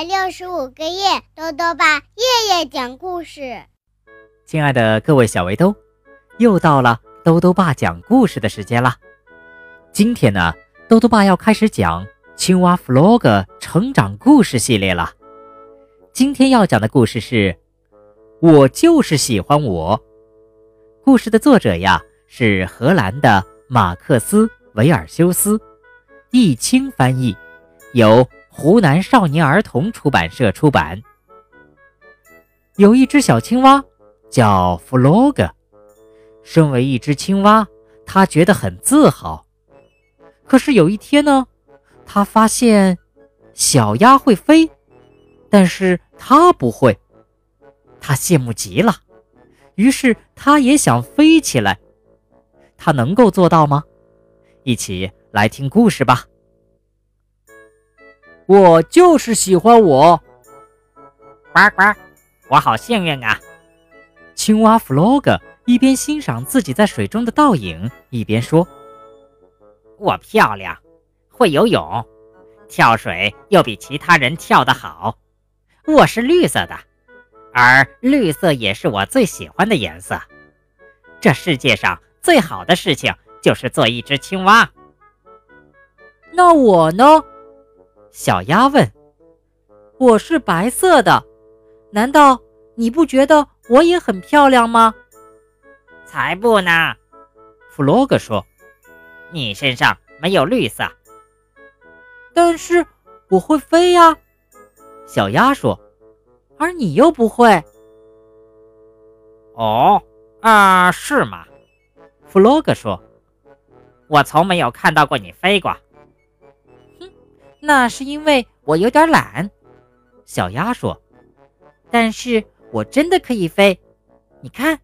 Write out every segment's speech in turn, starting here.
百六十五个夜，豆豆爸夜夜讲故事。亲爱的各位小围兜，又到了豆豆爸讲故事的时间了。今天呢，豆豆爸要开始讲青蛙弗洛格成长故事系列了。今天要讲的故事是《我就是喜欢我》。故事的作者呀是荷兰的马克思·维尔修斯，易清翻译，由。湖南少年儿童出版社出版。有一只小青蛙，叫弗洛格。身为一只青蛙，他觉得很自豪。可是有一天呢，他发现小鸭会飞，但是他不会。他羡慕极了，于是他也想飞起来。他能够做到吗？一起来听故事吧。我就是喜欢我，呱呱！我好幸运啊！青蛙弗洛格一边欣赏自己在水中的倒影，一边说：“我漂亮，会游泳，跳水又比其他人跳得好。我是绿色的，而绿色也是我最喜欢的颜色。这世界上最好的事情就是做一只青蛙。那我呢？”小鸭问：“我是白色的，难道你不觉得我也很漂亮吗？”“才不呢！”弗洛格说，“你身上没有绿色。”“但是我会飞呀。”小鸭说，“而你又不会。”“哦，啊，是吗？”弗洛格说，“我从没有看到过你飞过。”那是因为我有点懒，小鸭说。但是我真的可以飞，你看。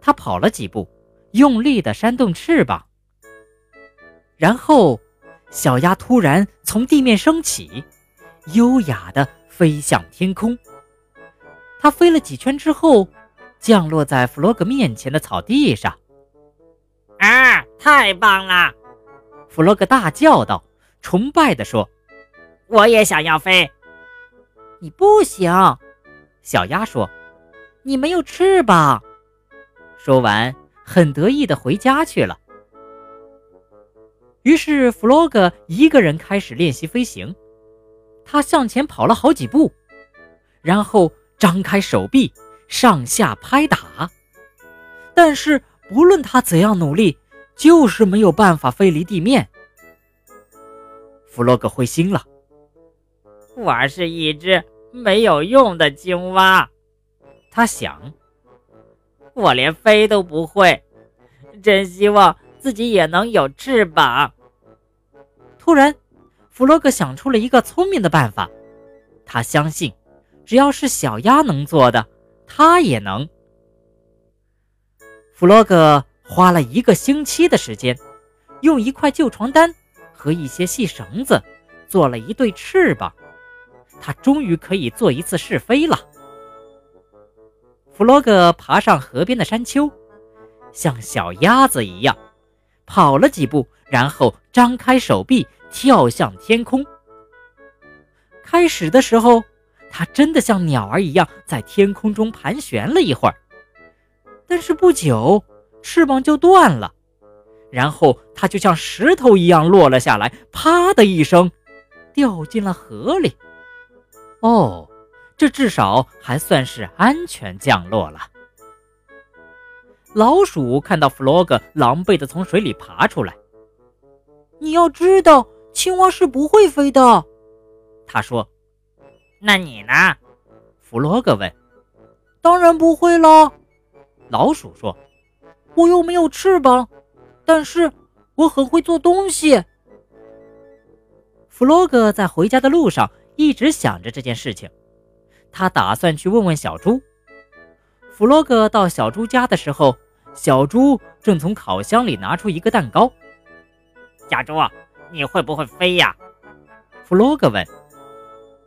它跑了几步，用力地扇动翅膀，然后小鸭突然从地面升起，优雅地飞向天空。它飞了几圈之后，降落在弗洛格面前的草地上。啊，太棒了！弗洛格大叫道。崇拜地说：“我也想要飞。”你不行，小鸭说：“你没有翅膀。”说完，很得意地回家去了。于是，弗洛格一个人开始练习飞行。他向前跑了好几步，然后张开手臂上下拍打。但是，不论他怎样努力，就是没有办法飞离地面。弗洛格灰心了。我是一只没有用的青蛙，他想。我连飞都不会，真希望自己也能有翅膀。突然，弗洛格想出了一个聪明的办法。他相信，只要是小鸭能做的，他也能。弗洛格花了一个星期的时间，用一块旧床单。和一些细绳子做了一对翅膀，他终于可以做一次试飞了。弗洛格爬上河边的山丘，像小鸭子一样跑了几步，然后张开手臂跳向天空。开始的时候，它真的像鸟儿一样在天空中盘旋了一会儿，但是不久翅膀就断了。然后他就像石头一样落了下来，啪的一声，掉进了河里。哦，这至少还算是安全降落了。老鼠看到弗洛格狼狈地从水里爬出来，你要知道，青蛙是不会飞的。他说：“那你呢？”弗洛格问。“当然不会了。”老鼠说，“我又没有翅膀。”但是我很会做东西。弗洛格在回家的路上一直想着这件事情，他打算去问问小猪。弗洛格到小猪家的时候，小猪正从烤箱里拿出一个蛋糕。小猪，你会不会飞呀？弗洛格问。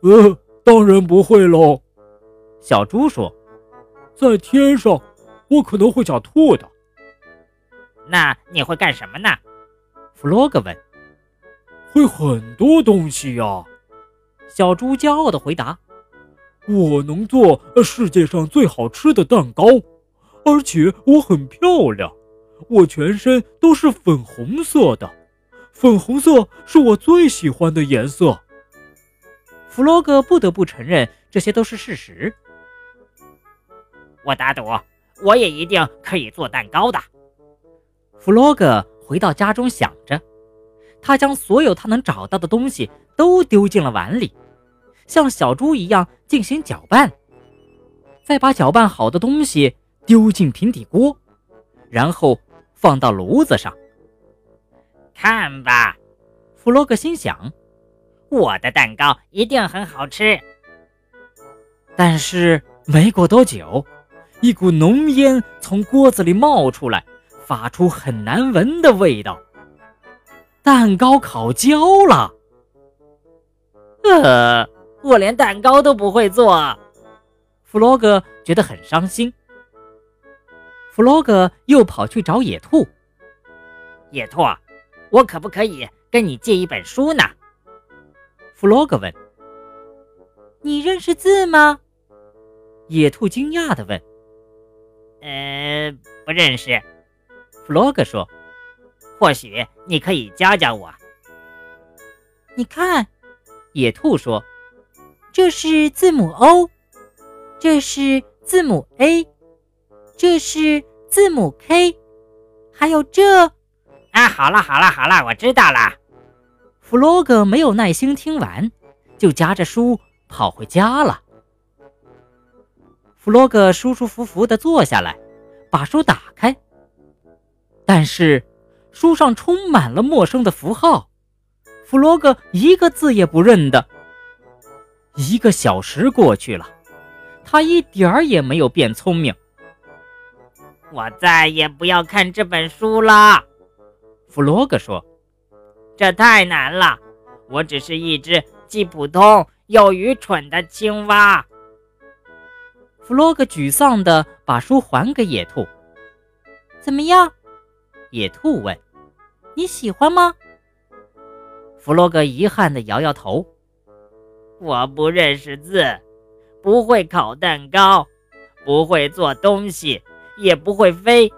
呃，当然不会喽。小猪说，在天上，我可能会想吐的。那你会干什么呢？弗洛格问。会很多东西呀。小猪骄傲地回答：“我能做世界上最好吃的蛋糕，而且我很漂亮，我全身都是粉红色的，粉红色是我最喜欢的颜色。”弗洛格不得不承认，这些都是事实。我打赌，我也一定可以做蛋糕的。弗洛格回到家中，想着，他将所有他能找到的东西都丢进了碗里，像小猪一样进行搅拌，再把搅拌好的东西丢进平底锅，然后放到炉子上。看吧，弗洛格心想。我的蛋糕一定很好吃，但是没过多久，一股浓烟从锅子里冒出来，发出很难闻的味道。蛋糕烤焦了。呃，我连蛋糕都不会做。弗洛格觉得很伤心。弗洛格又跑去找野兔。野兔，我可不可以跟你借一本书呢？弗洛格问：“你认识字吗？”野兔惊讶地问。“呃，不认识。”弗洛格说。“或许你可以教教我。”你看，野兔说：“这是字母 O，这是字母 A，这是字母 K，还有这……啊，好了好了好了，我知道了。”弗洛格没有耐心听完，就夹着书跑回家了。弗洛格舒舒服服地坐下来，把书打开，但是书上充满了陌生的符号，弗洛格一个字也不认得。一个小时过去了，他一点儿也没有变聪明。我再也不要看这本书了，弗洛格说。这太难了，我只是一只既普通又愚蠢的青蛙。弗洛格沮丧地把书还给野兔。怎么样？野兔问。你喜欢吗？弗洛格遗憾地摇摇头。我不认识字，不会烤蛋糕，不会做东西，也不会飞。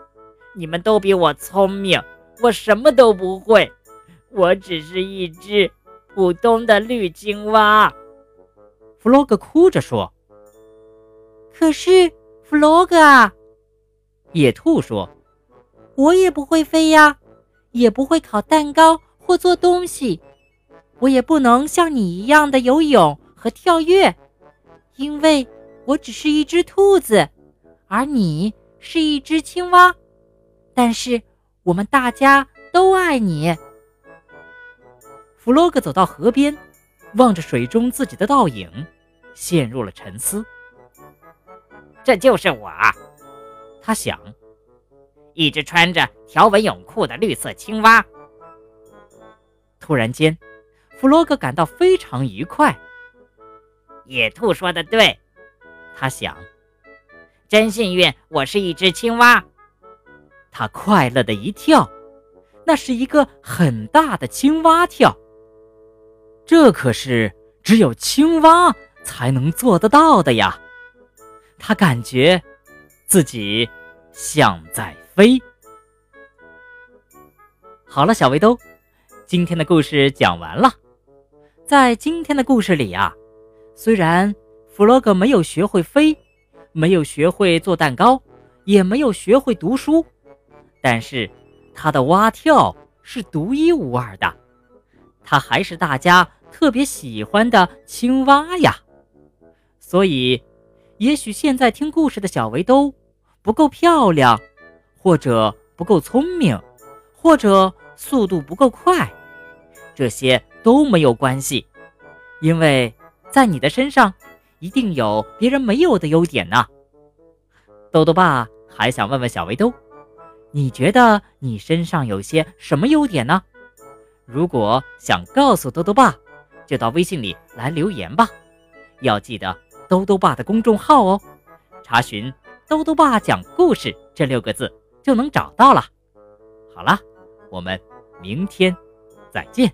你们都比我聪明，我什么都不会。我只是一只普通的绿青蛙，弗洛格哭着说。可是，弗洛格啊，野兔说：“我也不会飞呀，也不会烤蛋糕或做东西，我也不能像你一样的游泳和跳跃，因为我只是一只兔子，而你是一只青蛙。但是，我们大家都爱你。”弗洛格走到河边，望着水中自己的倒影，陷入了沉思。这就是我，他想，一只穿着条纹泳裤的绿色青蛙。突然间，弗洛格感到非常愉快。野兔说的对，他想，真幸运，我是一只青蛙。他快乐的一跳，那是一个很大的青蛙跳。这可是只有青蛙才能做得到的呀！他感觉自己像在飞。好了，小围兜，今天的故事讲完了。在今天的故事里啊，虽然弗洛格没有学会飞，没有学会做蛋糕，也没有学会读书，但是他的蛙跳是独一无二的。他还是大家特别喜欢的青蛙呀，所以，也许现在听故事的小围兜不够漂亮，或者不够聪明，或者速度不够快，这些都没有关系，因为在你的身上一定有别人没有的优点呢。豆豆爸还想问问小围兜，你觉得你身上有些什么优点呢？如果想告诉兜兜爸，就到微信里来留言吧。要记得兜兜爸的公众号哦，查询“兜兜爸讲故事”这六个字就能找到了。好了，我们明天再见。